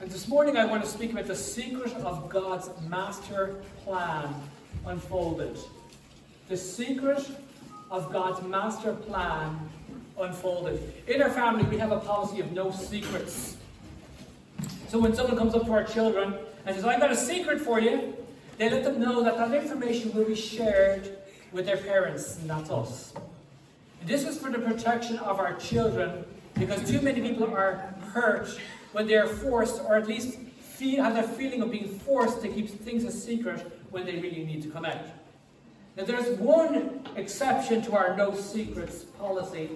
And this morning I want to speak about the secret of God's master plan unfolded. The secret of God's master plan unfolded. In our family, we have a policy of no secrets. So when someone comes up to our children and says, I've got a secret for you, they let them know that that information will be shared with their parents, not us. This is for the protection of our children because too many people are hurt when they are forced, or at least feel, have that feeling of being forced to keep things a secret when they really need to come out. Now, there's one exception to our no secrets policy,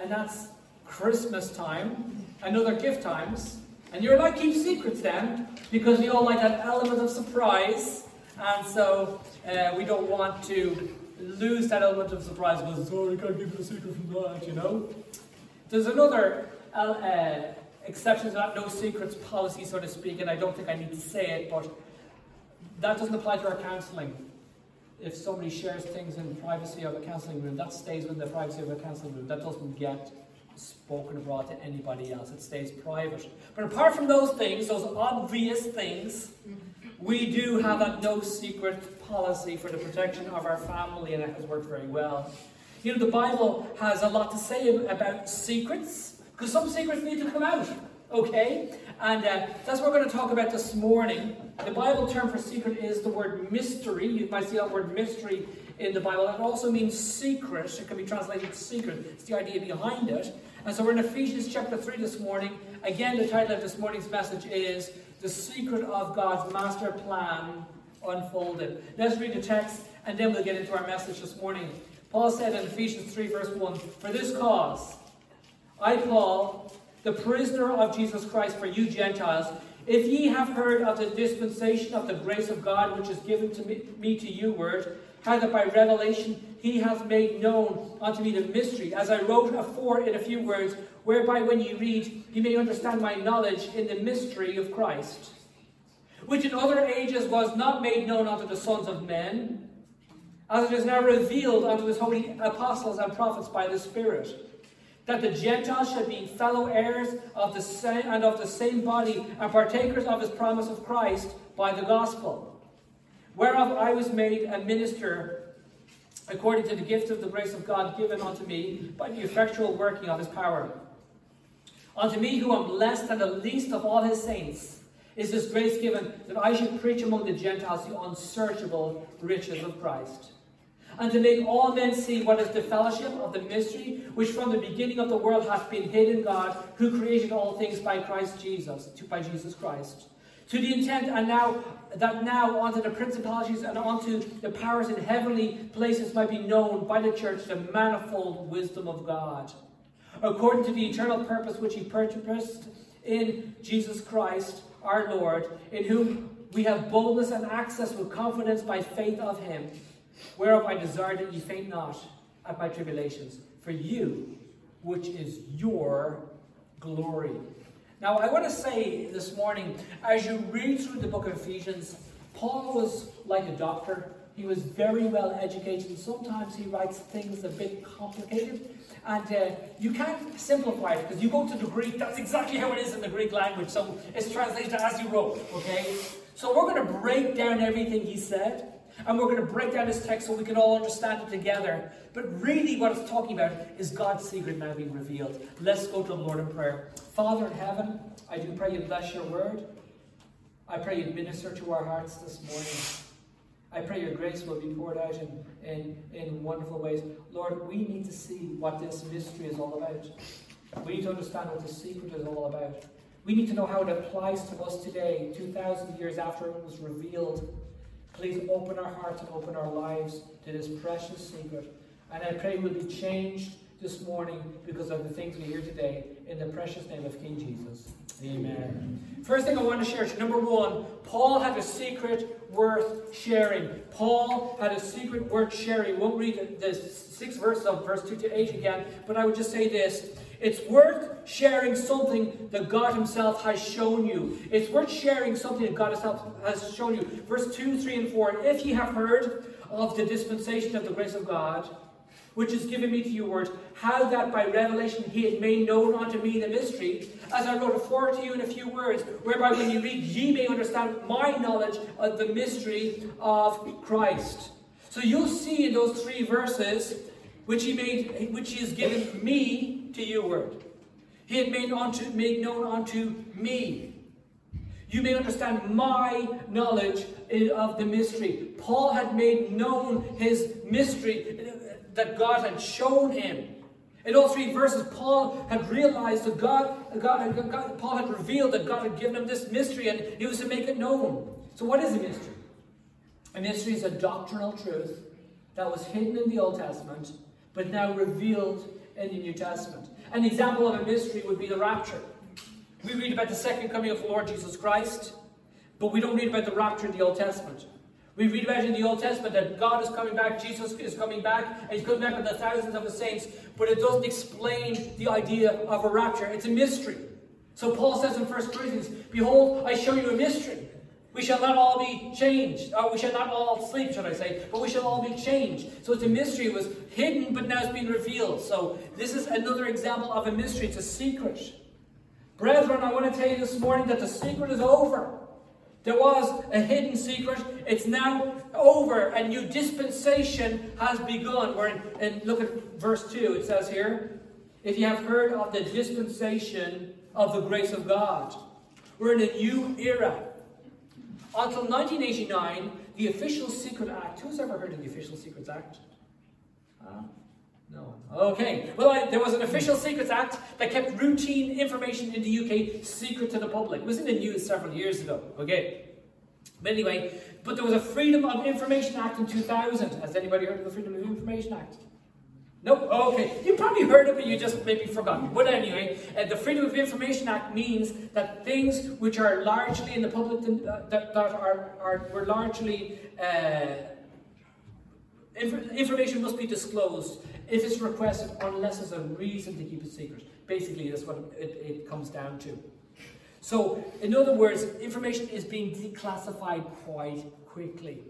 and that's Christmas time and other gift times. And you're like, keep secrets then, because we all like that element of surprise. And so uh, we don't want to lose that element of surprise because, oh, you can't keep a secret from that, you know? There's another uh, exception to that no secrets policy, so to speak, and I don't think I need to say it, but that doesn't apply to our counselling. If somebody shares things in privacy of a counselling room, that stays within the privacy of a counselling room. That doesn't get spoken abroad to anybody else. It stays private. But apart from those things, those obvious things, we do have a no secret policy for the protection of our family, and it has worked very well. You know, the Bible has a lot to say about secrets, because some secrets need to come out, okay? And uh, that's what we're going to talk about this morning. The Bible term for secret is the word mystery. You might see that word mystery in the Bible. It also means secret. It can be translated secret. It's the idea behind it. And so we're in Ephesians chapter 3 this morning. Again, the title of this morning's message is The Secret of God's Master Plan Unfolded. Let's read the text and then we'll get into our message this morning. Paul said in Ephesians 3, verse 1 For this cause, I, Paul, the prisoner of Jesus Christ for you Gentiles, if ye have heard of the dispensation of the grace of God which is given to me, me to you, word, how that by revelation he hath made known unto me the mystery, as I wrote afore in a few words, whereby when ye read, ye may understand my knowledge in the mystery of Christ, which in other ages was not made known unto the sons of men, as it is now revealed unto his holy apostles and prophets by the Spirit that the Gentiles should be fellow heirs of the same and of the same body and partakers of his promise of Christ by the gospel, whereof I was made a minister according to the gift of the grace of God given unto me by the effectual working of his power. Unto me, who am less than the least of all his saints, is this grace given that I should preach among the Gentiles the unsearchable riches of Christ. And to make all men see what is the fellowship of the mystery which from the beginning of the world hath been hid in God, who created all things by Christ Jesus, by Jesus Christ. To the intent and now that now unto the principalities and unto the powers in heavenly places might be known by the church the manifold wisdom of God, according to the eternal purpose which he purposed in Jesus Christ our Lord, in whom we have boldness and access with confidence by faith of him, whereof I desire that ye faint not at my tribulations, for you, which is your glory. Now, I want to say this morning, as you read through the book of Ephesians, Paul was like a doctor. He was very well educated. Sometimes he writes things a bit complicated. And uh, you can't simplify it because you go to the Greek, that's exactly how it is in the Greek language. So it's translated as you wrote, okay? So we're going to break down everything he said. And we're going to break down this text so we can all understand it together. But really, what it's talking about is God's secret now being revealed. Let's go to the Lord in prayer. Father in heaven, I do pray you bless your word. I pray you minister to our hearts this morning. I pray your grace will be poured out in, in, in wonderful ways. Lord, we need to see what this mystery is all about. We need to understand what the secret is all about. We need to know how it applies to us today, 2,000 years after it was revealed. Please open our hearts and open our lives to this precious secret. And I pray we'll be changed this morning because of the things we hear today. In the precious name of King Jesus. Amen. First thing I want to share is number one, Paul had a secret worth sharing. Paul had a secret worth sharing. We won't read the six verses of verse 2 to 8 again, but I would just say this. It's worth sharing something that God Himself has shown you. It's worth sharing something that God Himself has shown you. Verse 2, 3, and 4. If ye have heard of the dispensation of the grace of God, which is given me to you, words, how that by revelation he had made known unto me the mystery, as I wrote forth to you in a few words, whereby when you read, ye may understand my knowledge of the mystery of Christ. So you'll see in those three verses, which he made, which he has given me to you, word. He had made, unto, made known unto me. You may understand my knowledge of the mystery. Paul had made known his mystery uh, that God had shown him. In all three verses, Paul had realized that God, God, God, Paul had revealed that God had given him this mystery and he was to make it known. So, what is a mystery? A mystery is a doctrinal truth that was hidden in the Old Testament but now revealed in the New Testament. An example of a mystery would be the rapture. We read about the second coming of the Lord Jesus Christ, but we don't read about the rapture in the Old Testament. We read about in the Old Testament that God is coming back, Jesus is coming back, and He's coming back with the thousands of His saints, but it doesn't explain the idea of a rapture. It's a mystery. So Paul says in 1 Corinthians, Behold, I show you a mystery. We shall not all be changed, or we shall not all sleep, should I say, but we shall all be changed. So it's a mystery. It was hidden, but now it's been revealed. So this is another example of a mystery. It's a secret. Brethren, I want to tell you this morning that the secret is over. There was a hidden secret. It's now over. A new dispensation has begun. We're in, and look at verse 2. It says here, If you have heard of the dispensation of the grace of God, we're in a new era. Until 1989, the Official Secret Act. Who's ever heard of the Official Secrets Act? Huh? No. Okay. Well, I, there was an Official Secrets Act that kept routine information in the UK secret to the public. It was in the news several years ago. Okay. But anyway, but there was a Freedom of Information Act in 2000. Has anybody heard of the Freedom of Information Act? Nope. Okay. You probably heard of it, you just maybe forgotten. But anyway, uh, the Freedom of Information Act means that things which are largely in the public, uh, that, that are, are were largely uh, inf- information must be disclosed if it's requested, unless there's a reason to keep it secret. Basically, that's what it, it comes down to. So, in other words, information is being declassified quite quickly.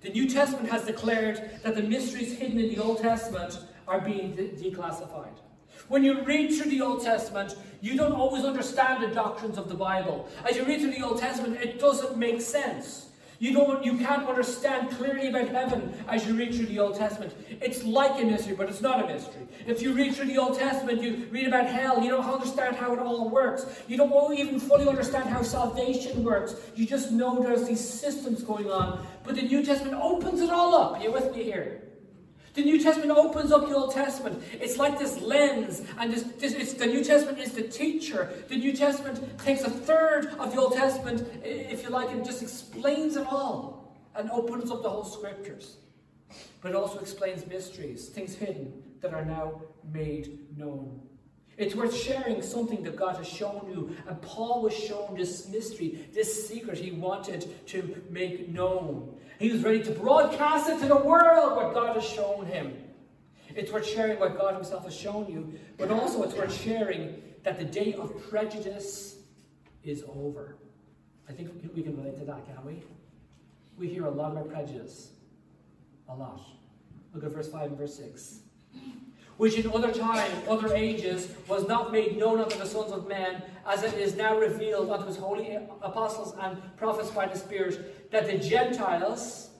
The New Testament has declared that the mysteries hidden in the Old Testament are being de- declassified. When you read through the Old Testament, you don't always understand the doctrines of the Bible. As you read through the Old Testament, it doesn't make sense. You don't you can't understand clearly about heaven as you read through the Old Testament. It's like a mystery, but it's not a mystery. If you read through the Old Testament, you read about hell, you don't understand how it all works. You don't even fully understand how salvation works. You just know there's these systems going on. But the New Testament opens it all up. Are you with me here? The New Testament opens up the Old Testament. It's like this lens, and this, this, the New Testament is the teacher. The New Testament takes a third of the Old Testament, if you like, and just explains it all and opens up the whole scriptures. But it also explains mysteries, things hidden that are now made known. It's worth sharing something that God has shown you. And Paul was shown this mystery, this secret he wanted to make known. He was ready to broadcast it to the world what God has shown him. It's worth sharing what God Himself has shown you, but also it's worth sharing that the day of prejudice is over. I think we can relate to that, can't we? We hear a lot about prejudice. A lot. Look at verse 5 and verse 6 which in other time, other ages, was not made known unto the sons of men, as it is now revealed unto his holy apostles and prophets by the Spirit, that the Gentiles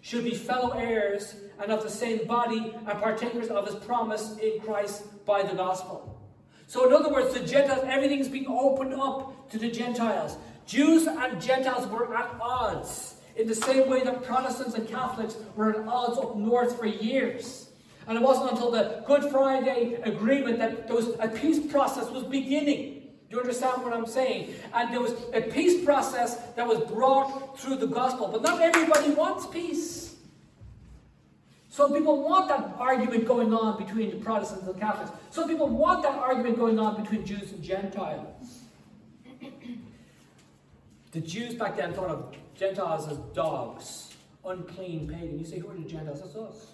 should be fellow heirs and of the same body and partakers of his promise in Christ by the gospel. So, in other words, the Gentiles, everything's being opened up to the Gentiles. Jews and Gentiles were at odds in the same way that Protestants and Catholics were at odds up north for years. And it wasn't until the Good Friday agreement that there was a peace process was beginning. Do you understand what I'm saying? And there was a peace process that was brought through the gospel. But not everybody wants peace. Some people want that argument going on between the Protestants and the Catholics. Some people want that argument going on between Jews and Gentiles. the Jews back then thought of Gentiles as dogs, unclean pagan. You say, who are the Gentiles? That's us.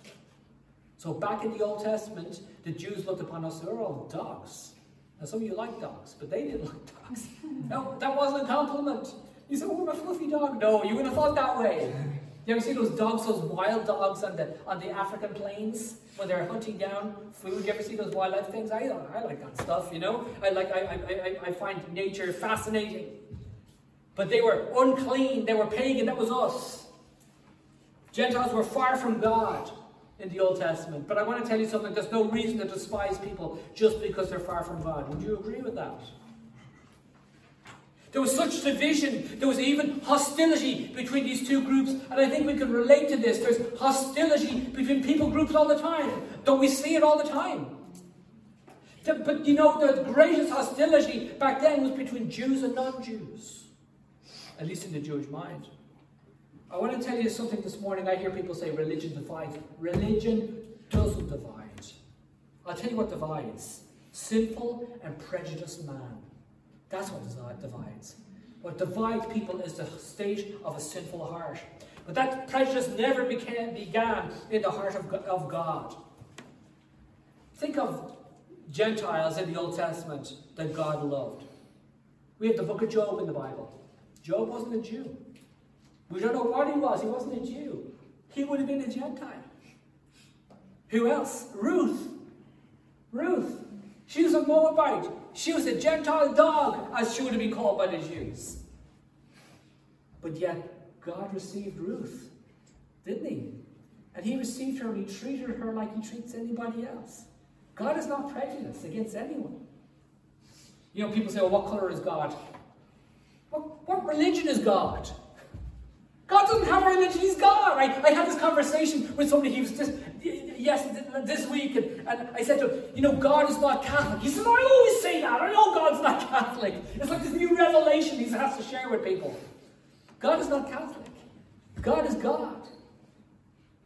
So back in the Old Testament, the Jews looked upon us, they're all dogs. Now some of you like dogs, but they didn't like dogs. no, that wasn't a compliment. You said, oh, I'm a fluffy dog. No, you wouldn't have thought that way. You ever see those dogs, those wild dogs on the on the African plains when they're hunting down food? You ever see those wildlife things? I, I like that stuff, you know. I like I, I, I find nature fascinating. But they were unclean, they were pagan, that was us. Gentiles were far from God in the Old Testament. But I want to tell you something, there's no reason to despise people just because they're far from God. Would you agree with that? There was such division. There was even hostility between these two groups. And I think we can relate to this. There's hostility between people groups all the time. Don't we see it all the time? But you know, the greatest hostility back then was between Jews and non Jews, at least in the Jewish mind. I want to tell you something this morning. I hear people say religion divides. Religion doesn't divide. I'll tell you what divides sinful and prejudiced man. That's what divides. What divides people is the state of a sinful heart. But that prejudice never became, began in the heart of, of God. Think of Gentiles in the Old Testament that God loved. We have the book of Job in the Bible. Job wasn't a Jew. We don't know what he was. He wasn't a Jew. He would have been a Gentile. Who else? Ruth. Ruth. She was a Moabite. She was a Gentile dog, as she would have been called by the Jews. But yet, God received Ruth, didn't he? And he received her and he treated her like he treats anybody else. God is not prejudiced against anyone. You know, people say, well, what color is God? What, what religion is God? God doesn't have religion, He's God. I, I had this conversation with somebody, he was just, yes, this week, and, and I said to him, you know, God is not Catholic. He said, I always say that. I know God's not Catholic. It's like this new revelation he has to share with people. God is not Catholic. God is God.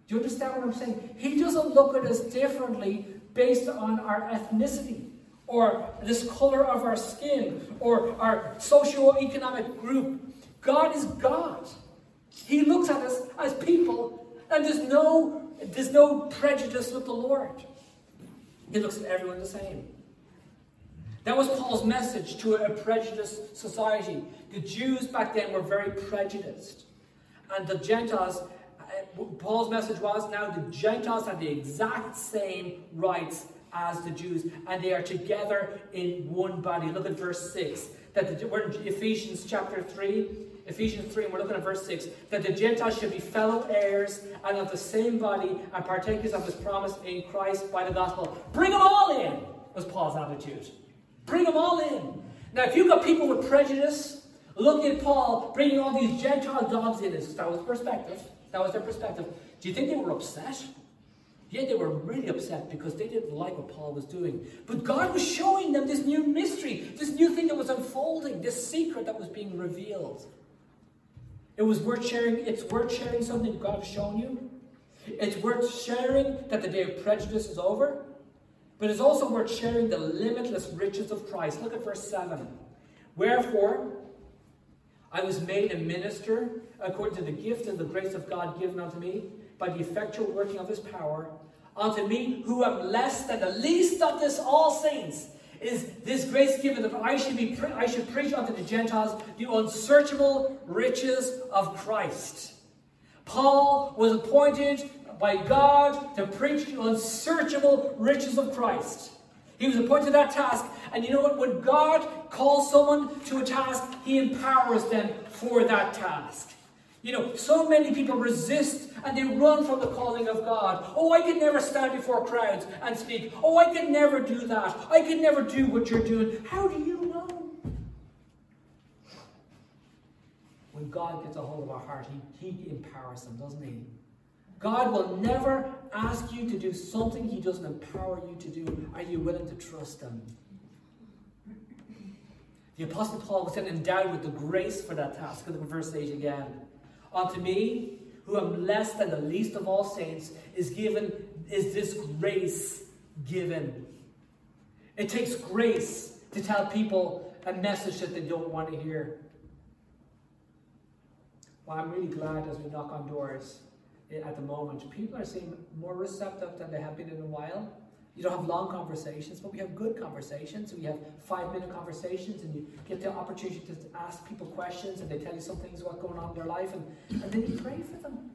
Do you understand what I'm saying? He doesn't look at us differently based on our ethnicity or this color of our skin or our socio-economic group. God is God. He looks at us as people, and there's no, there's no prejudice with the Lord. He looks at everyone the same. That was Paul's message to a prejudiced society. The Jews back then were very prejudiced. And the Gentiles, uh, Paul's message was now the Gentiles have the exact same rights as the Jews, and they are together in one body. Look at verse 6. That the, we're in Ephesians chapter 3, Ephesians 3, and we're looking at verse 6, that the Gentiles should be fellow heirs and of the same body and partakers of his promise in Christ by the gospel. Bring them all in, was Paul's attitude. Bring them all in. Now, if you've got people with prejudice, look at Paul bringing all these Gentile dogs in. That was perspective. That was their perspective. Do you think they were upset? Yeah, they were really upset because they didn't like what Paul was doing. But God was showing them this new mystery, this new thing that was unfolding, this secret that was being revealed. It was worth sharing. It's worth sharing something God has shown you. It's worth sharing that the day of prejudice is over. But it's also worth sharing the limitless riches of Christ. Look at verse 7. Wherefore, I was made a minister according to the gift and the grace of God given unto me by the effectual working of his power. Unto me, who am less than the least of this all saints, is this grace given that I should be I should preach unto the Gentiles the unsearchable riches of Christ. Paul was appointed by God to preach the unsearchable riches of Christ. He was appointed that task, and you know what? When God calls someone to a task, He empowers them for that task. You know, so many people resist and they run from the calling of God. Oh, I could never stand before crowds and speak. Oh, I could never do that. I could never do what you're doing. How do you know? When God gets a hold of our heart, He, he empowers them, doesn't He? God will never ask you to do something He doesn't empower you to do. Are you willing to trust Him? The Apostle Paul was then endowed with the grace for that task. Look at verse 8 again. Unto me, who am less than the least of all saints, is given, is this grace given. It takes grace to tell people a message that they don't want to hear. Well, I'm really glad as we knock on doors at the moment, people are seeming more receptive than they have been in a while. You don't have long conversations, but we have good conversations. We have five minute conversations, and you get the opportunity to ask people questions, and they tell you some things what's going on in their life, and, and then you pray for them.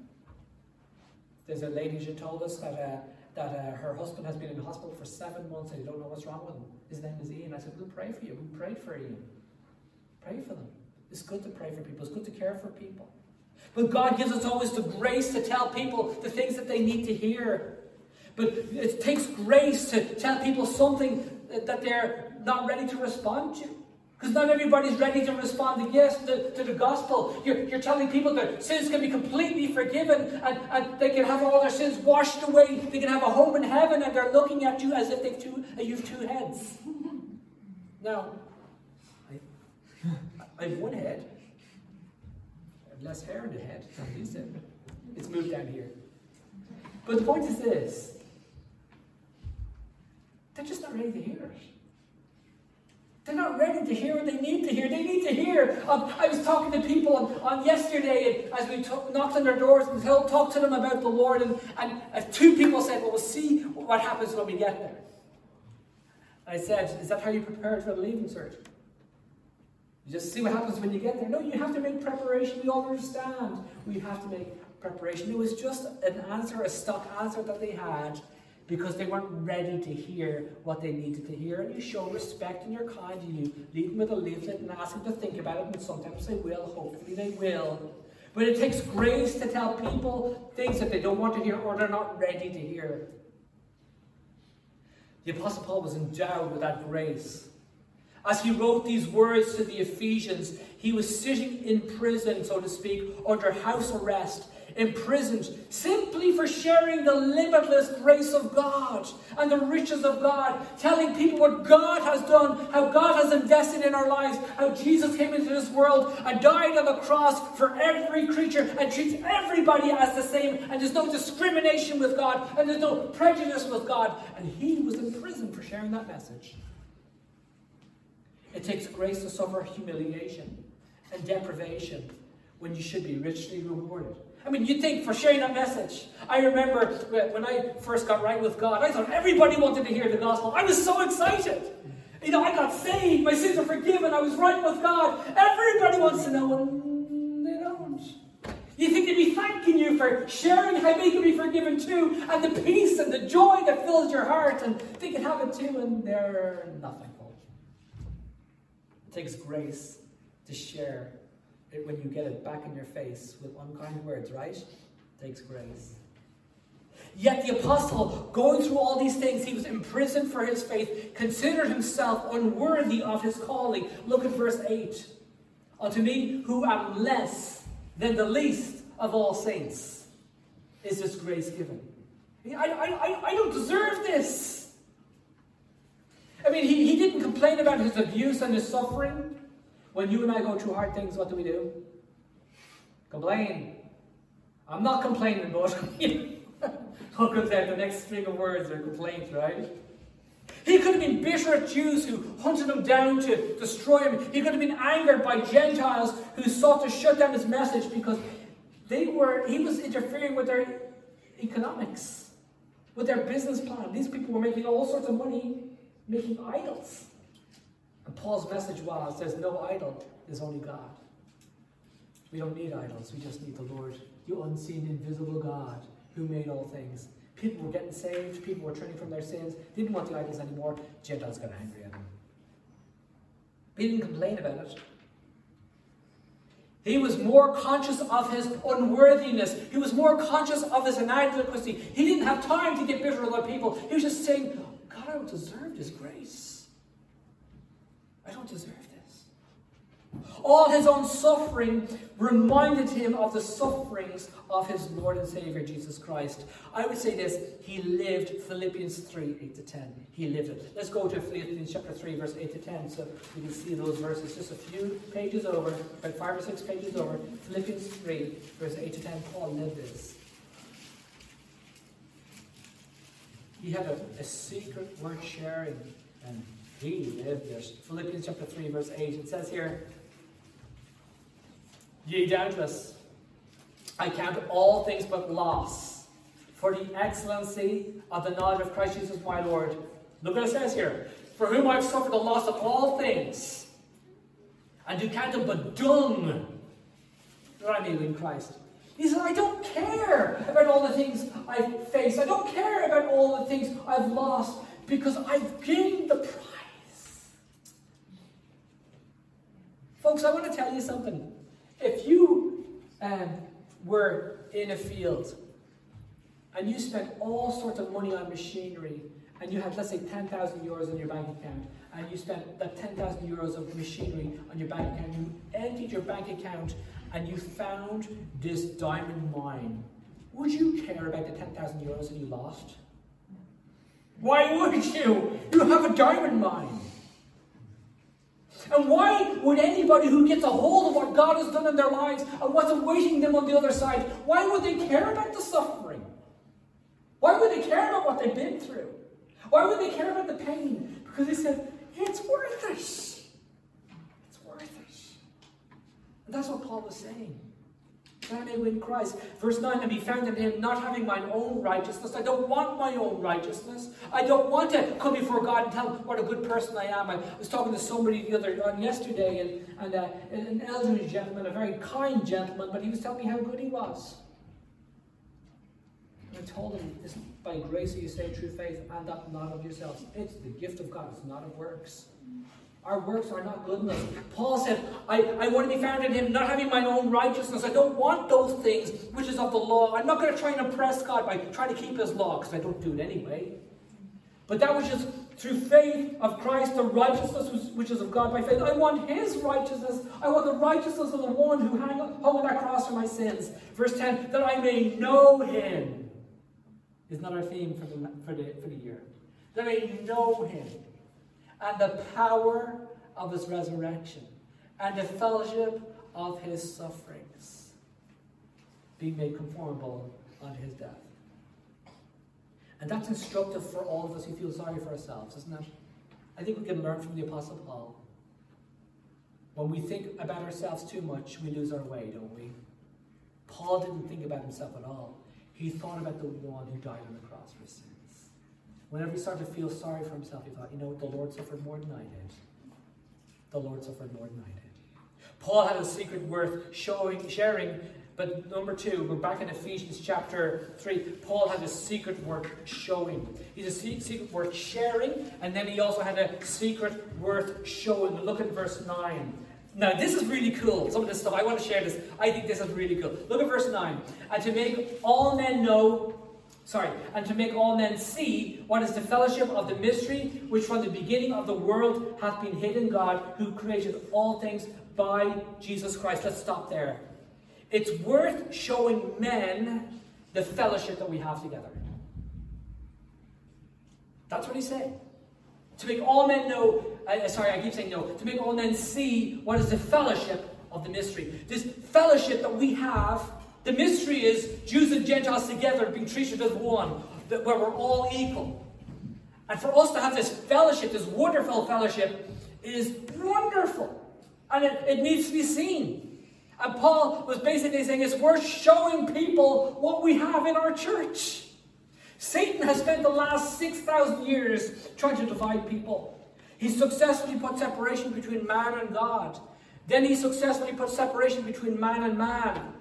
There's a lady who told us that uh, that uh, her husband has been in hospital for seven months and you don't know what's wrong with him. His name is Ian. I said, we'll pray for you. We prayed for Ian. Pray for them. It's good to pray for people. It's good to care for people. But God gives us always the grace to tell people the things that they need to hear. But it takes grace to tell people something that they're not ready to respond to. Because not everybody's ready to respond to yes to, to the gospel. You're, you're telling people that sins can be completely forgiven and, and they can have all their sins washed away. They can have a home in heaven and they're looking at you as if they've two, uh, you've two heads. now, I, I have one head. I have less hair in the head. It's moved down here. But the point is this. They're just not ready to hear. They're not ready to hear what they need to hear. They need to hear. Um, I was talking to people on, on yesterday as we knocked on their doors and talked to them about the Lord, and, and uh, two people said, Well, we'll see what happens when we get there. I said, Is that how you prepared for the leaving cert? You just see what happens when you get there. No, you have to make preparation. We all understand. We have to make preparation. It was just an answer, a stock answer that they had because they weren't ready to hear what they needed to hear. And you show respect and you're kind and you leave them with a leaflet and ask them to think about it, and sometimes they will, hopefully they will. But it takes grace to tell people things that they don't want to hear or they're not ready to hear. The Apostle Paul was endowed with that grace. As he wrote these words to the Ephesians, he was sitting in prison, so to speak, under house arrest imprisoned simply for sharing the limitless grace of God and the riches of God, telling people what God has done, how God has invested in our lives, how Jesus came into this world and died on the cross for every creature and treats everybody as the same, and there's no discrimination with God, and there's no prejudice with God. And he was in prison for sharing that message. It takes grace to suffer humiliation and deprivation when you should be richly rewarded. I mean, you think for sharing that message. I remember when I first got right with God, I thought everybody wanted to hear the gospel. I was so excited. You know, I got saved, my sins are forgiven, I was right with God. Everybody wants to know, and they don't. You think they'd be thanking you for sharing how they can be forgiven too, and the peace and the joy that fills your heart, and they can have it too, and they're nothing. It takes grace to share it when you get it back in your face with unkind words, right? It takes grace. Yet the apostle, going through all these things, he was imprisoned for his faith, considered himself unworthy of his calling. Look at verse 8. Unto me, who am less than the least of all saints, is this grace given. I, I, I don't deserve this. I mean, he, he didn't complain about his abuse and his suffering. When you and I go through hard things, what do we do? Complain. I'm not complaining, but look at that. The next string of words are complaints, right? He could have been bitter at Jews who hunted him down to destroy him. He could have been angered by Gentiles who sought to shut down his message because they were he was interfering with their economics, with their business plan. These people were making all sorts of money making idols. And Paul's message was there's no idol, there's only God. We don't need idols, we just need the Lord, the unseen, invisible God who made all things. People were getting saved, people were turning from their sins, didn't want the idols anymore. Gentiles got angry at him. He didn't complain about it. He was more conscious of his unworthiness. He was more conscious of his inadequacy. He didn't have time to get bitter with other people. He was just saying, God, I don't deserve His grace. Don't deserve this. All his own suffering reminded him of the sufferings of his Lord and Savior Jesus Christ. I would say this he lived Philippians 3 8 to 10. He lived it. Let's go to Philippians chapter 3, verse 8 to 10, so we can see those verses just a few pages over, about five or six pages over. Philippians 3, verse 8 to 10. Paul lived this. He had a, a secret worth sharing, and Philippians chapter 3, verse 8. It says here, Ye doubtless, I count all things but loss for the excellency of the knowledge of Christ Jesus my Lord. Look what it says here. For whom I have suffered the loss of all things, and do count them but dung. What I mean in Christ? He said, I don't care about all the things I've faced. I don't care about all the things I've lost because I've gained the prize. Folks, I want to tell you something. If you um, were in a field and you spent all sorts of money on machinery and you had, let's say, 10,000 euros in your bank account, and you spent that 10,000 euros of machinery on your bank account, and you emptied your bank account and you found this diamond mine, would you care about the 10,000 euros that you lost? Why would you? You have a diamond mine. And why would anybody who gets a hold of what God has done in their lives and what's awaiting them on the other side, why would they care about the suffering? Why would they care about what they've been through? Why would they care about the pain? Because they said, it's worth it. It's worth it. And that's what Paul was saying. That I may win Christ. Verse 9, and be found in him, not having mine own righteousness. I don't want my own righteousness. I don't want to come before God and tell him what a good person I am. I was talking to somebody the other on yesterday, and, and uh, an elderly gentleman, a very kind gentleman, but he was telling me how good he was. And I told him, this by grace you say true faith, and that not of yourselves. It's the gift of God, it's not of works. Our works are not good enough. Paul said, I, I want to be found in him, not having my own righteousness. I don't want those things which is of the law. I'm not going to try and impress God by trying to keep his law, because I don't do it anyway. But that which is through faith of Christ, the righteousness which is of God by faith. I want his righteousness. I want the righteousness of the one who hung, on that cross for my sins. Verse 10, that I may know him is not our theme for the, for the, for the year. That I may know him and the power of his resurrection and the fellowship of his sufferings, being made conformable unto his death. And that's instructive for all of us who feel sorry for ourselves, isn't it? I think we can learn from the Apostle Paul. When we think about ourselves too much, we lose our way, don't we? Paul didn't think about himself at all. He thought about the one who died on the cross for sins. Whenever he started to feel sorry for himself, he thought, you know, what, the Lord suffered more than I did. The Lord suffered more than I did. Paul had a secret worth showing, sharing, but number two, we're back in Ephesians chapter 3. Paul had a secret worth showing. He's a secret worth sharing, and then he also had a secret worth showing. Look at verse 9. Now, this is really cool. Some of this stuff, I want to share this. I think this is really cool. Look at verse 9. And to make all men know, sorry, and to make all men see what is the fellowship of the mystery, which from the beginning of the world hath been hidden God, who created all things by Jesus Christ. Let's stop there. It's worth showing men the fellowship that we have together. That's what he's saying. To make all men know, uh, sorry, I keep saying no, to make all men see what is the fellowship of the mystery. This fellowship that we have, the mystery is Jews and Gentiles together being treated as one, that, where we're all equal. And for us to have this fellowship, this wonderful fellowship, is wonderful. And it, it needs to be seen. And Paul was basically saying it's worth showing people what we have in our church. Satan has spent the last 6,000 years trying to divide people. He successfully put separation between man and God. Then he successfully put separation between man and man.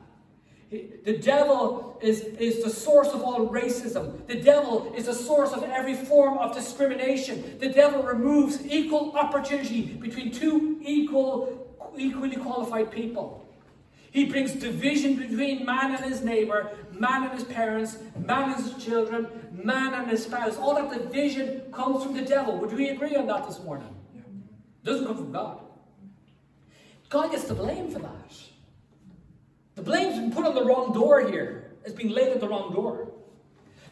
The devil is, is the source of all racism. The devil is the source of every form of discrimination. The devil removes equal opportunity between two equal, equally qualified people. He brings division between man and his neighbor, man and his parents, man and his children, man and his spouse. All that division comes from the devil. Would we agree on that this morning? It doesn't come from God. God gets the blame for that. The blame's been put on the wrong door here. It's being laid at the wrong door.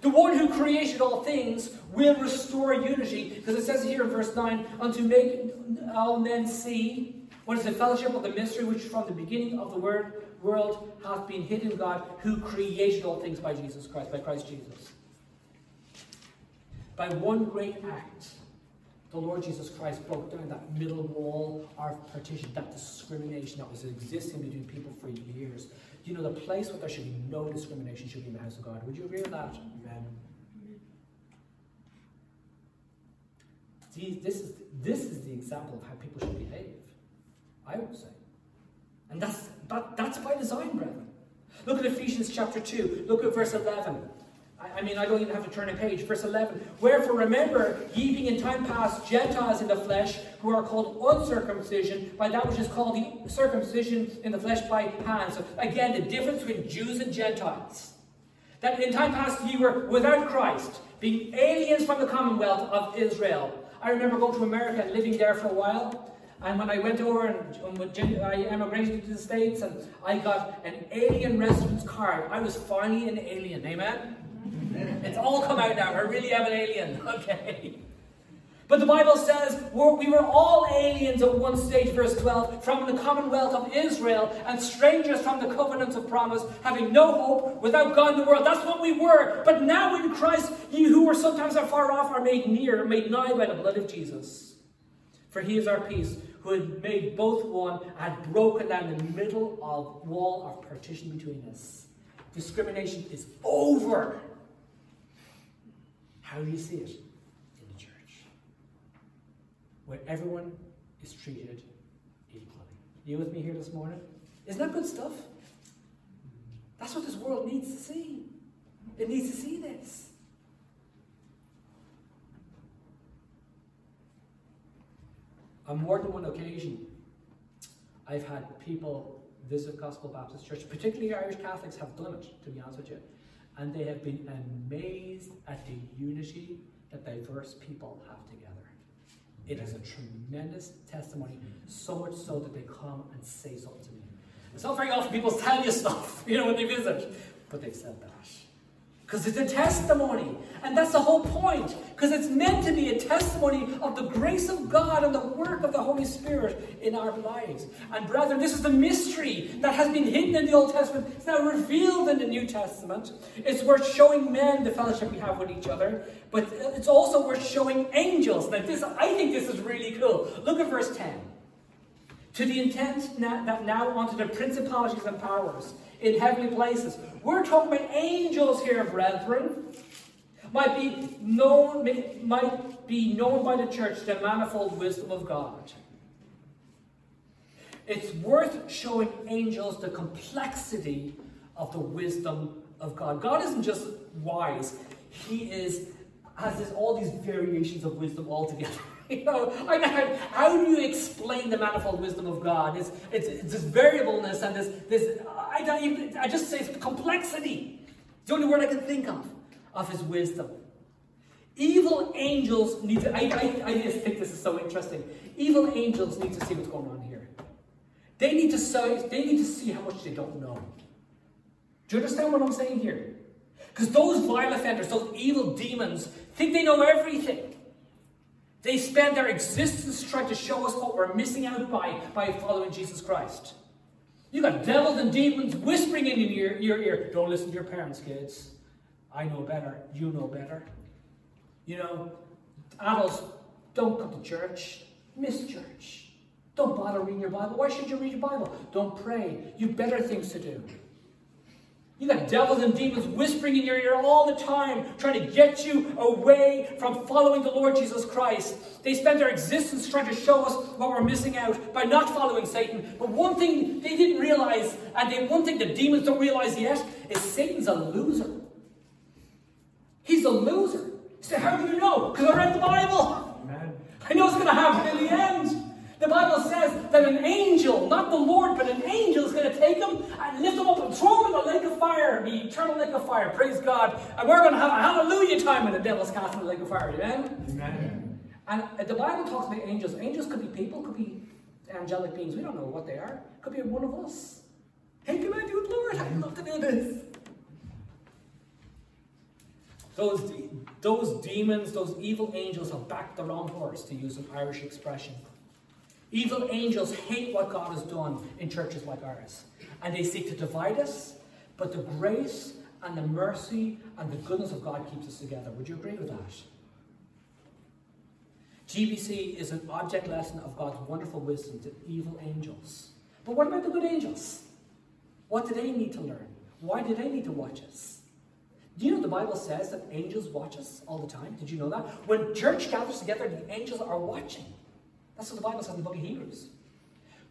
The one who created all things will restore unity, because it says here in verse 9, unto make all men see what is the fellowship of the mystery which from the beginning of the word, world hath been hidden God, who created all things by Jesus Christ, by Christ Jesus? By one great act, the Lord Jesus Christ broke down that middle wall of partition, that discrimination that was existing between people for years. You know, the place where there should be no discrimination should be in the house of God. Would you agree with that? Amen. See, this is, this is the example of how people should behave. I would say. And that's, that, that's by design, brethren. Look at Ephesians chapter 2. Look at verse 11. I mean, I don't even have to turn a page. Verse 11. Wherefore remember, ye being in time past Gentiles in the flesh, who are called uncircumcision by that which is called the circumcision in the flesh by hands. So again, the difference between Jews and Gentiles. That in time past ye were without Christ, being aliens from the commonwealth of Israel. I remember going to America and living there for a while. And when I went over and um, I emigrated to the States and I got an alien residence card, I was finally an alien. Amen? It's all come out now. I really am an alien. Okay. But the Bible says we were all aliens at one stage, verse 12, from the commonwealth of Israel and strangers from the covenant of promise, having no hope without God in the world. That's what we were. But now in Christ, you who were sometimes afar off are made near, made nigh by the blood of Jesus. For he is our peace, who had made both one, had broken down the middle of wall of partition between us. Discrimination is over. How do you see it? In the church. Where everyone is treated equally. You with me here this morning? Isn't that good stuff? That's what this world needs to see. It needs to see this. On more than one occasion, I've had people visit Gospel Baptist Church, particularly Irish Catholics have done it, to be honest with you and they have been amazed at the unity that diverse people have together. It is a tremendous testimony, so much so that they come and say something to me. It's not very often people tell you stuff, you know, when they visit, but they said that. Because it's a testimony. And that's the whole point. Because it's meant to be a testimony of the grace of God and the work of the Holy Spirit in our lives. And brethren, this is the mystery that has been hidden in the Old Testament. It's now revealed in the New Testament. It's worth showing men the fellowship we have with each other. But it's also worth showing angels. Now, this, I think this is really cool. Look at verse 10. To the intent that now unto the principalities and powers in heavenly places. We're talking about angels here, brethren. Might be known, might be known by the church the manifold wisdom of God. It's worth showing angels the complexity of the wisdom of God. God isn't just wise, He is has this, all these variations of wisdom all together. you know, I know, how do you explain the manifold wisdom of God? It's, it's, it's this variableness and this, this I, don't even, I just say it's complexity. It's the only word I can think of, of his wisdom. Evil angels need to, I, I, I just think this is so interesting. Evil angels need to see what's going on here. They need to see, they need to see how much they don't know. Do you understand what I'm saying here? Because those vile offenders, those evil demons, think they know everything. They spend their existence trying to show us what we're missing out by by following Jesus Christ. You got devils and demons whispering in your, your ear. Don't listen to your parents, kids. I know better. You know better. You know, adults, don't come to church. Miss church. Don't bother reading your Bible. Why should you read your Bible? Don't pray. You've better things to do. You got devils and demons whispering in your ear all the time, trying to get you away from following the Lord Jesus Christ. They spend their existence trying to show us what we're missing out by not following Satan. But one thing they didn't realize, and they, one thing the demons don't realize yet, is Satan's a loser. He's a loser. So how do you know? Because I read the Bible. Amen. I know it's going to happen in the end. The Bible says that an angel, not the Lord, but an angel is going to take them and lift them up and throw them in the lake of fire, the eternal lake of fire. Praise God. And we're going to have a hallelujah time when the devil's cast in the lake of fire. Amen? Amen. And the Bible talks about angels. Angels could be people, could be angelic beings. We don't know what they are. Could be one of us. Hey, can I do it, Lord? I'd love to do this. Those, those demons, those evil angels have backed the wrong horse, to use an Irish expression. Evil angels hate what God has done in churches like ours. And they seek to divide us, but the grace and the mercy and the goodness of God keeps us together. Would you agree with that? GBC is an object lesson of God's wonderful wisdom to evil angels. But what about the good angels? What do they need to learn? Why do they need to watch us? Do you know the Bible says that angels watch us all the time? Did you know that? When church gathers together, the angels are watching. That's what the Bible says in the book of Hebrews.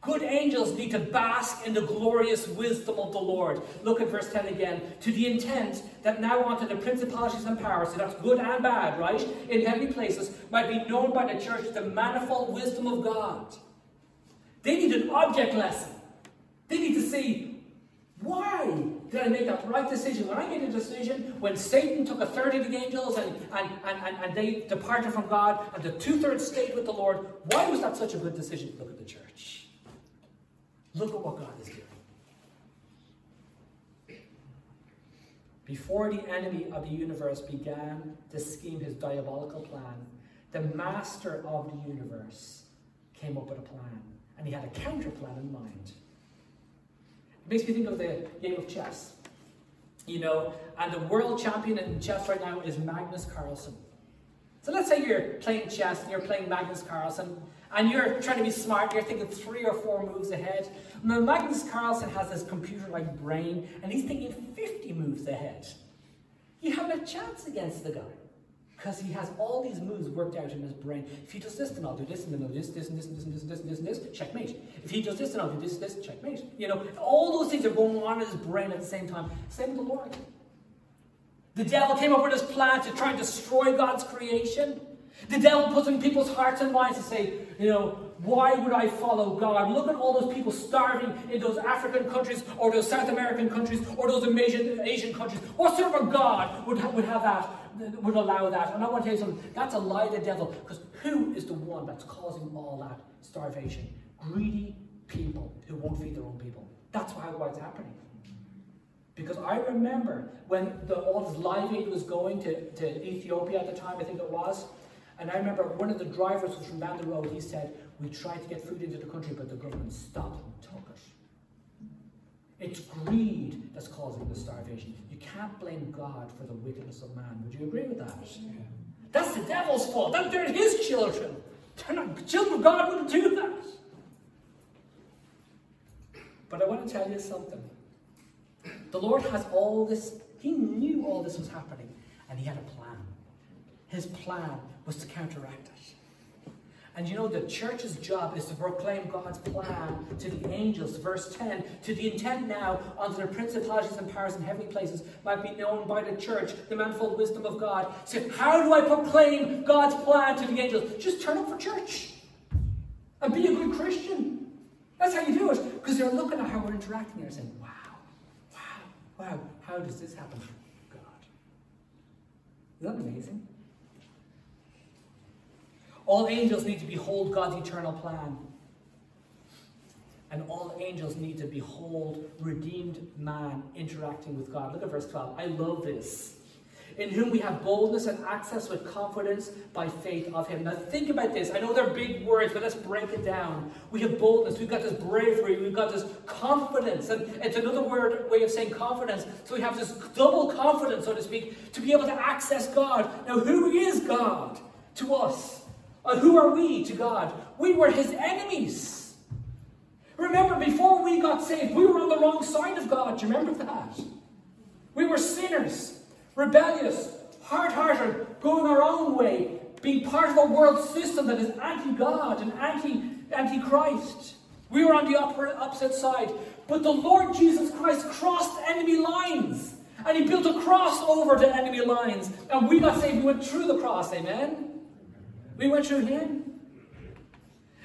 Good angels need to bask in the glorious wisdom of the Lord. Look at verse 10 again. To the intent that now unto the principalities and powers, so that's good and bad, right? In heavenly places, might be known by the church the manifold wisdom of God. They need an object lesson. They need to see why did I make that right decision? When I made a decision, when Satan took a third of the angels and, and, and, and, and they departed from God, and the two thirds stayed with the Lord, why was that such a good decision? Look at the church. Look at what God is doing. Before the enemy of the universe began to scheme his diabolical plan, the master of the universe came up with a plan, and he had a counter plan in mind. Makes me think of the game of chess. You know, and the world champion in chess right now is Magnus Carlsen. So let's say you're playing chess and you're playing Magnus Carlsen, and you're trying to be smart, you're thinking three or four moves ahead. Now, Magnus Carlsen has this computer like brain, and he's thinking 50 moves ahead. You have a chance against the guy. Because he has all these moves worked out in his brain. If he does this, then I'll do this, and then I'll do this, this, and this, and this, and this, and this, and this, and this, checkmate. If he does this, then I'll do this, this, checkmate. You know, all those things are going on in his brain at the same time. Same with the Lord. The devil came up with his plan to try and destroy God's creation. The devil puts in people's hearts and minds to say, you know, why would I follow God? Look at all those people starving in those African countries or those South American countries or those Asian, Asian countries. What sort of a God would, would have that, would allow that? And I want to tell you something, that's a lie of the devil because who is the one that's causing all that starvation? Greedy people who won't feed their own people. That's why, it's happening. Because I remember when the, all this live aid was going to, to Ethiopia at the time, I think it was, and I remember one of the drivers was from down the road, he said, we tried to get food into the country, but the government stopped and took it. It's greed that's causing the starvation. You can't blame God for the wickedness of man. Would you agree with that? Yeah. That's the devil's fault. That they're his children. They're not children of God wouldn't do that. But I want to tell you something. The Lord has all this, He knew all this was happening, and He had a plan. His plan was to counteract it. And you know, the church's job is to proclaim God's plan to the angels. Verse 10 To the intent now unto the principalities and powers in heavenly places might be known by the church the manifold wisdom of God. So, how do I proclaim God's plan to the angels? Just turn up for church and be a good Christian. That's how you do it. Because they're looking at how we're interacting and saying, wow, wow, wow, how does this happen? God. Isn't that amazing? All angels need to behold God's eternal plan. And all angels need to behold redeemed man interacting with God. Look at verse 12. I love this. In whom we have boldness and access with confidence by faith of him. Now think about this. I know they're big words, but let's break it down. We have boldness, we've got this bravery, we've got this confidence. And it's another word way of saying confidence. So we have this double confidence, so to speak, to be able to access God. Now, who is God to us? Uh, who are we to God? We were his enemies. Remember, before we got saved, we were on the wrong side of God. Do you remember that? We were sinners, rebellious, hard hearted, going our own way, being part of a world system that is anti God and anti Christ. We were on the opposite side. But the Lord Jesus Christ crossed enemy lines. And he built a cross over the enemy lines. And we got saved. We went through the cross. Amen? We went through him.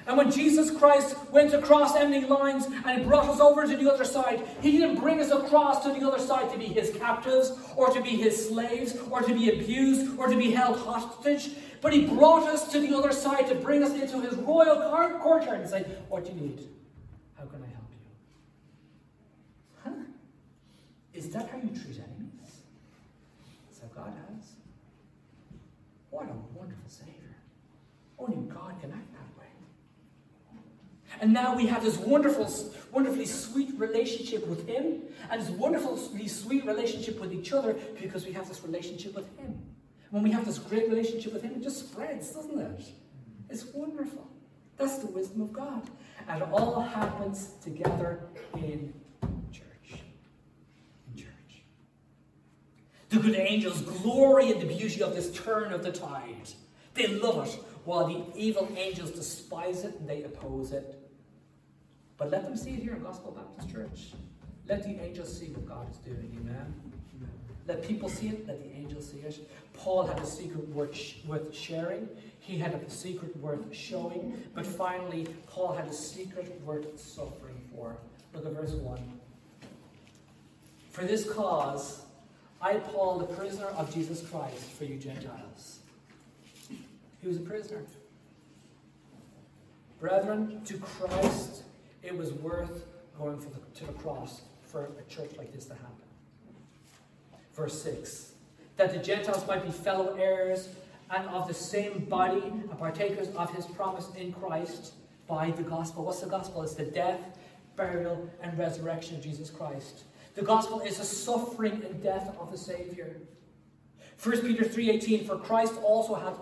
And when Jesus Christ went across enemy lines and brought us over to the other side, he didn't bring us across to the other side to be his captives or to be his slaves or to be abused or to be held hostage, but he brought us to the other side to bring us into his royal courtyard and say, What do you need? How can I help you? Huh? Is that how you treat enemies? That's how God has. What a. Only God can act that way. And now we have this wonderful, wonderfully sweet relationship with Him and this wonderfully sweet relationship with each other because we have this relationship with Him. When we have this great relationship with Him, it just spreads, doesn't it? It's wonderful. That's the wisdom of God. And it all happens together in church. In church. The good angels glory in the beauty of this turn of the tide. They love it while the evil angels despise it and they oppose it. But let them see it here in Gospel Baptist Church. Let the angels see what God is doing. Amen. Let people see it, let the angels see it. Paul had a secret worth, worth sharing, he had a secret worth showing, but finally, Paul had a secret worth suffering for. Look at verse 1. For this cause, I, Paul, the prisoner of Jesus Christ, for you Gentiles. He was a prisoner. Brethren, to Christ, it was worth going the, to the cross for a church like this to happen. Verse 6 that the Gentiles might be fellow heirs and of the same body and partakers of his promise in Christ by the gospel. What's the gospel? It's the death, burial, and resurrection of Jesus Christ. The gospel is the suffering and death of the Savior. 1 Peter 3:18 For Christ also hath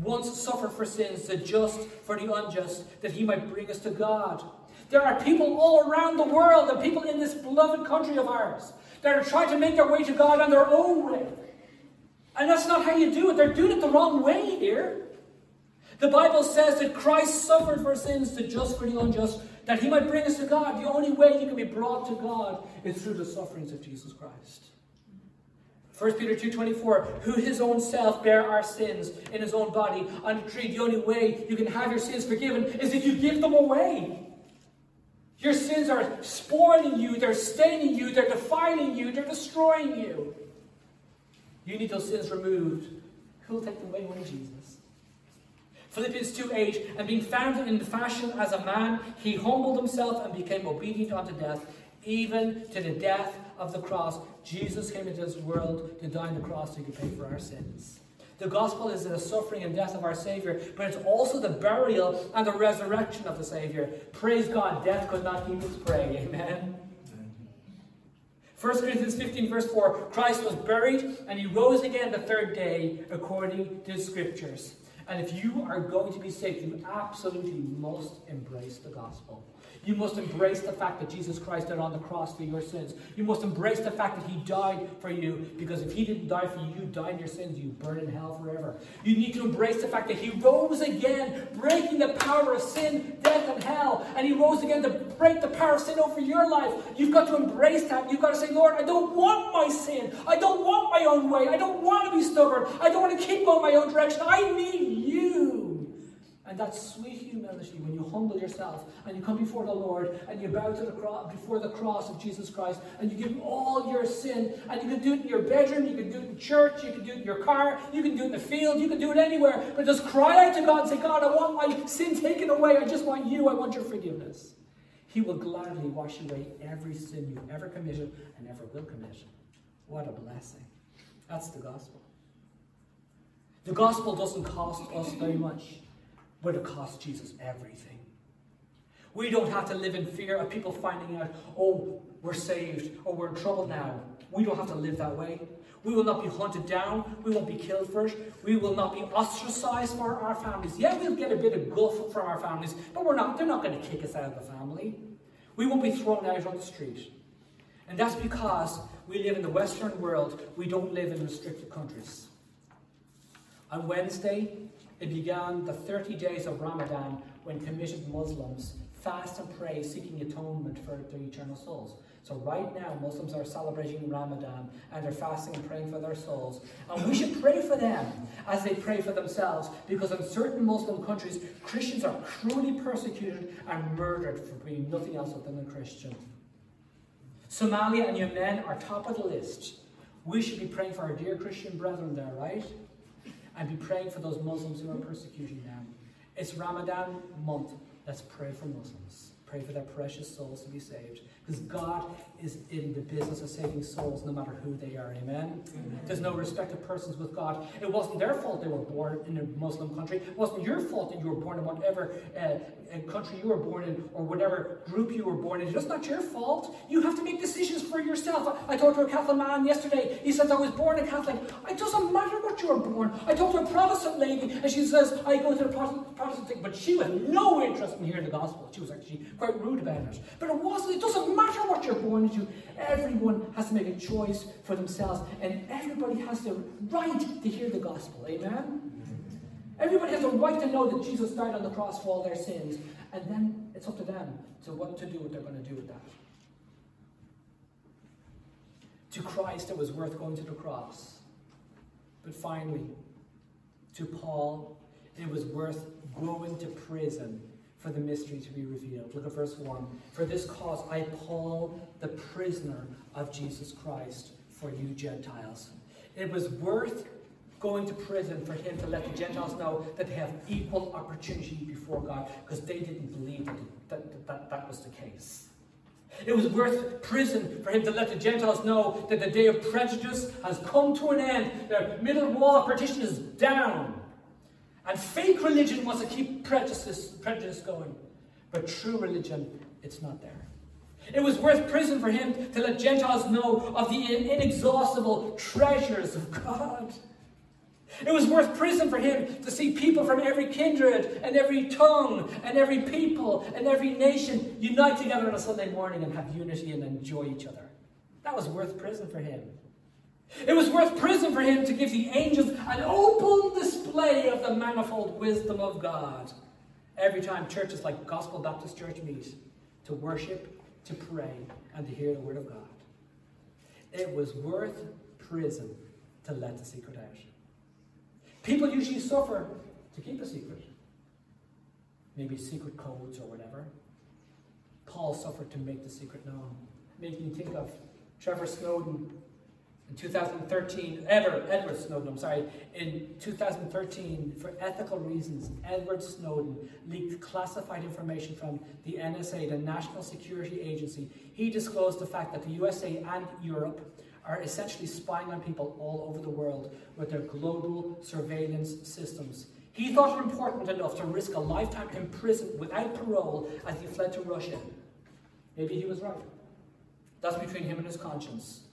once suffered for sins, the just for the unjust, that he might bring us to God. There are people all around the world, and people in this beloved country of ours, that are trying to make their way to God on their own way. And that's not how you do it. They're doing it the wrong way here. The Bible says that Christ suffered for sins, the just for the unjust, that he might bring us to God. The only way you can be brought to God is through the sufferings of Jesus Christ. 1 Peter 2.24, who his own self bare our sins in his own body on the tree. The only way you can have your sins forgiven is if you give them away. Your sins are spoiling you, they're staining you, they're defiling you, they're destroying you. You need those sins removed. Who will take them away? Only Jesus. Philippians 2 8, and being found in fashion as a man, he humbled himself and became obedient unto death, even to the death of the cross. Jesus came into this world to die on the cross so he could pay for our sins. The gospel is the suffering and death of our Savior, but it's also the burial and the resurrection of the Savior. Praise God, death could not keep its prey. Amen. 1 Corinthians 15, verse 4 Christ was buried and he rose again the third day according to the scriptures. And if you are going to be saved, you absolutely must embrace the gospel. You must embrace the fact that Jesus Christ died on the cross for your sins. You must embrace the fact that He died for you, because if He didn't die for you, you die in your sins, you burn in hell forever. You need to embrace the fact that He rose again, breaking the power of sin, death, and hell. And He rose again to break the power of sin over your life. You've got to embrace that. You've got to say, Lord, I don't want my sin. I don't want my own way. I don't want to be stubborn. I don't want to keep going my own direction. I need. And that sweet humility when you humble yourself and you come before the Lord and you bow to the cross, before the cross of Jesus Christ and you give him all your sin and you can do it in your bedroom, you can do it in church, you can do it in your car, you can do it in the field, you can do it anywhere. But just cry out to God and say, God, I want my sin taken away. I just want you. I want your forgiveness. He will gladly wash away every sin you've ever committed and ever will commit. What a blessing. That's the gospel. The gospel doesn't cost us very much but it cost Jesus everything. We don't have to live in fear of people finding out, oh, we're saved, or we're in trouble now. We don't have to live that way. We will not be hunted down. We won't be killed first. We will not be ostracized for our families. Yeah, we'll get a bit of guff from our families, but we're not, they're not going to kick us out of the family. We won't be thrown out on the street. And that's because we live in the Western world. We don't live in restricted countries. On Wednesday, it began the 30 days of Ramadan when committed Muslims fast and pray, seeking atonement for their eternal souls. So right now, Muslims are celebrating Ramadan and they're fasting and praying for their souls. And we should pray for them as they pray for themselves, because in certain Muslim countries, Christians are cruelly persecuted and murdered for being nothing else than a Christian. Somalia and Yemen are top of the list. We should be praying for our dear Christian brethren there, right? And be praying for those Muslims who are persecuting them. It's Ramadan month. Let's pray for Muslims. Pray for their precious souls to be saved. Because God is in the business of saving souls no matter who they are. Amen? Amen? There's no respect of persons with God. It wasn't their fault they were born in a Muslim country. It wasn't your fault that you were born in whatever uh, country you were born in or whatever group you were born in. It's not your fault. You have to make decisions for yourself. I, I talked to a Catholic man yesterday. He says, I was born a Catholic. It doesn't matter what you were born. I talked to a Protestant lady and she says, I go to the Protestant, Protestant thing. But she had no interest in hearing the gospel. She was actually quite rude about it. But it wasn't. It doesn't matter what you're born into. Everyone has to make a choice for themselves, and everybody has the right to hear the gospel. Amen? Everybody has a right to know that Jesus died on the cross for all their sins. And then It's up to them to what to do what they're going to do with that. To Christ, it was worth going to the cross. But finally, to Paul, it was worth going to prison for the mystery to be revealed. Look at verse 1. For this cause I, Paul, the prisoner of Jesus Christ, for you Gentiles. It was worth going to prison for him to let the Gentiles know that they have equal opportunity before God because they didn't believe that, that, that that was the case. It was worth prison for him to let the Gentiles know that the day of prejudice has come to an end. The middle wall of partition is down. And fake religion wants to keep prejudice, prejudice going. But true religion, it's not there. It was worth prison for him to let Gentiles know of the inexhaustible treasures of God. It was worth prison for him to see people from every kindred and every tongue and every people and every nation unite together on a Sunday morning and have unity and enjoy each other. That was worth prison for him. It was worth prison for him to give the angels an open display of the manifold wisdom of God. Every time churches like Gospel Baptist Church meet to worship, to pray, and to hear the Word of God. It was worth prison to let the secret out. People usually suffer to keep a secret. Maybe secret codes or whatever. Paul suffered to make the secret known. Making me think of Trevor Snowden in 2013, Edward, Edward Snowden, I'm sorry, in 2013, for ethical reasons, Edward Snowden leaked classified information from the NSA, the National Security Agency. He disclosed the fact that the USA and Europe are essentially spying on people all over the world with their global surveillance systems. He thought it important enough to risk a lifetime in prison without parole as he fled to Russia. Maybe he was right. That's between him and his conscience.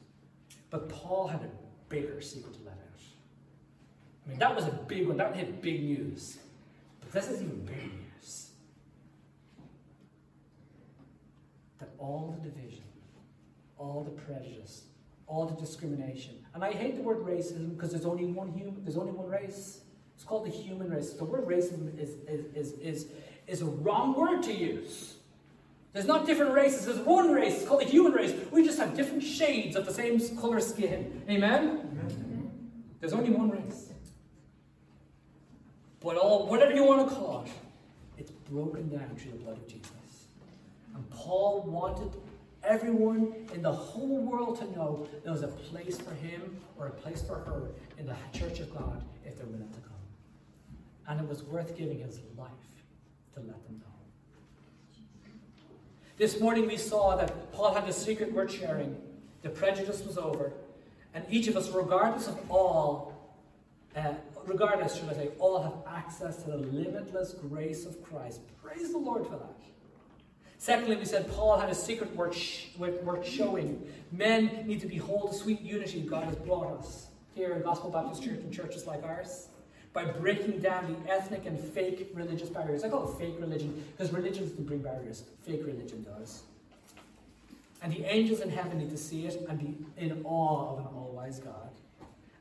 But Paul had a bigger secret to let out. I mean, that was a big one. That hit big news. But this is even bigger news. That all the division, all the prejudice, all the discrimination, and I hate the word racism because there's only one human, there's only one race. It's called the human race. The word racism is, is, is, is, is a wrong word to use. There's not different races. There's one race. It's called the human race. We just have different shades of the same color skin. Amen? Amen. There's only one race. But all, whatever you want to call it, it's broken down through the blood of Jesus. And Paul wanted everyone in the whole world to know there was a place for him or a place for her in the church of God if they're willing to come. And it was worth giving his life to let them know. This morning we saw that Paul had a secret word sharing. The prejudice was over. And each of us, regardless of all, uh, regardless, should I say, all have access to the limitless grace of Christ. Praise the Lord for that. Secondly, we said Paul had a secret worth, sh- worth showing. Men need to behold the sweet unity God has brought us here in Gospel Baptist Church and churches like ours by breaking down the ethnic and fake religious barriers. I call it fake religion because religion doesn't bring barriers, fake religion does. And the angels in heaven need to see it and be in awe of an all wise God.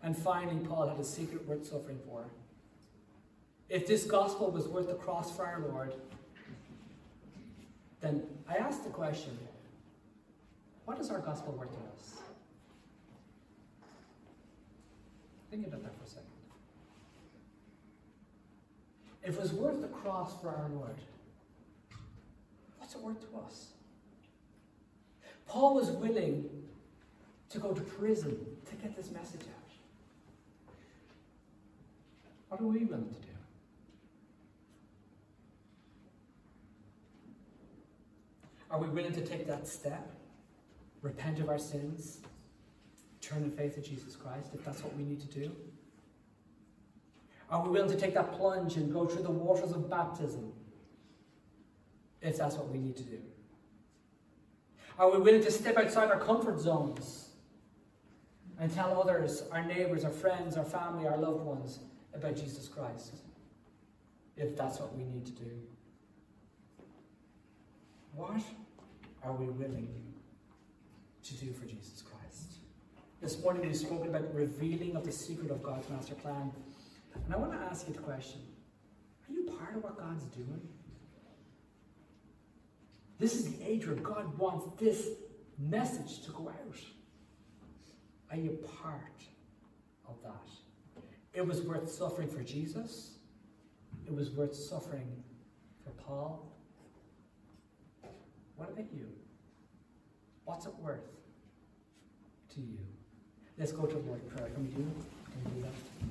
And finally, Paul had a secret worth suffering for. If this gospel was worth the cross for our Lord, then I ask the question what is our gospel worth to us? Think about that for a second. If it was worth the cross for our Lord, what's it worth to us? Paul was willing to go to prison to get this message out. What are we willing to do? Are we willing to take that step? Repent of our sins? Turn in faith to Jesus Christ, if that's what we need to do? Are we willing to take that plunge and go through the waters of baptism? If that's what we need to do. Are we willing to step outside our comfort zones and tell others, our neighbors, our friends, our family, our loved ones, about Jesus Christ? If that's what we need to do. What are we willing to do for Jesus Christ? This morning we've spoken about revealing of the secret of God's master plan. And I want to ask you the question Are you part of what God's doing? This is the age where God wants this message to go out. Are you part of that? It was worth suffering for Jesus. It was worth suffering for Paul. What about you? What's it worth to you? Let's go to the Lord prayer. Can we do, can we do that?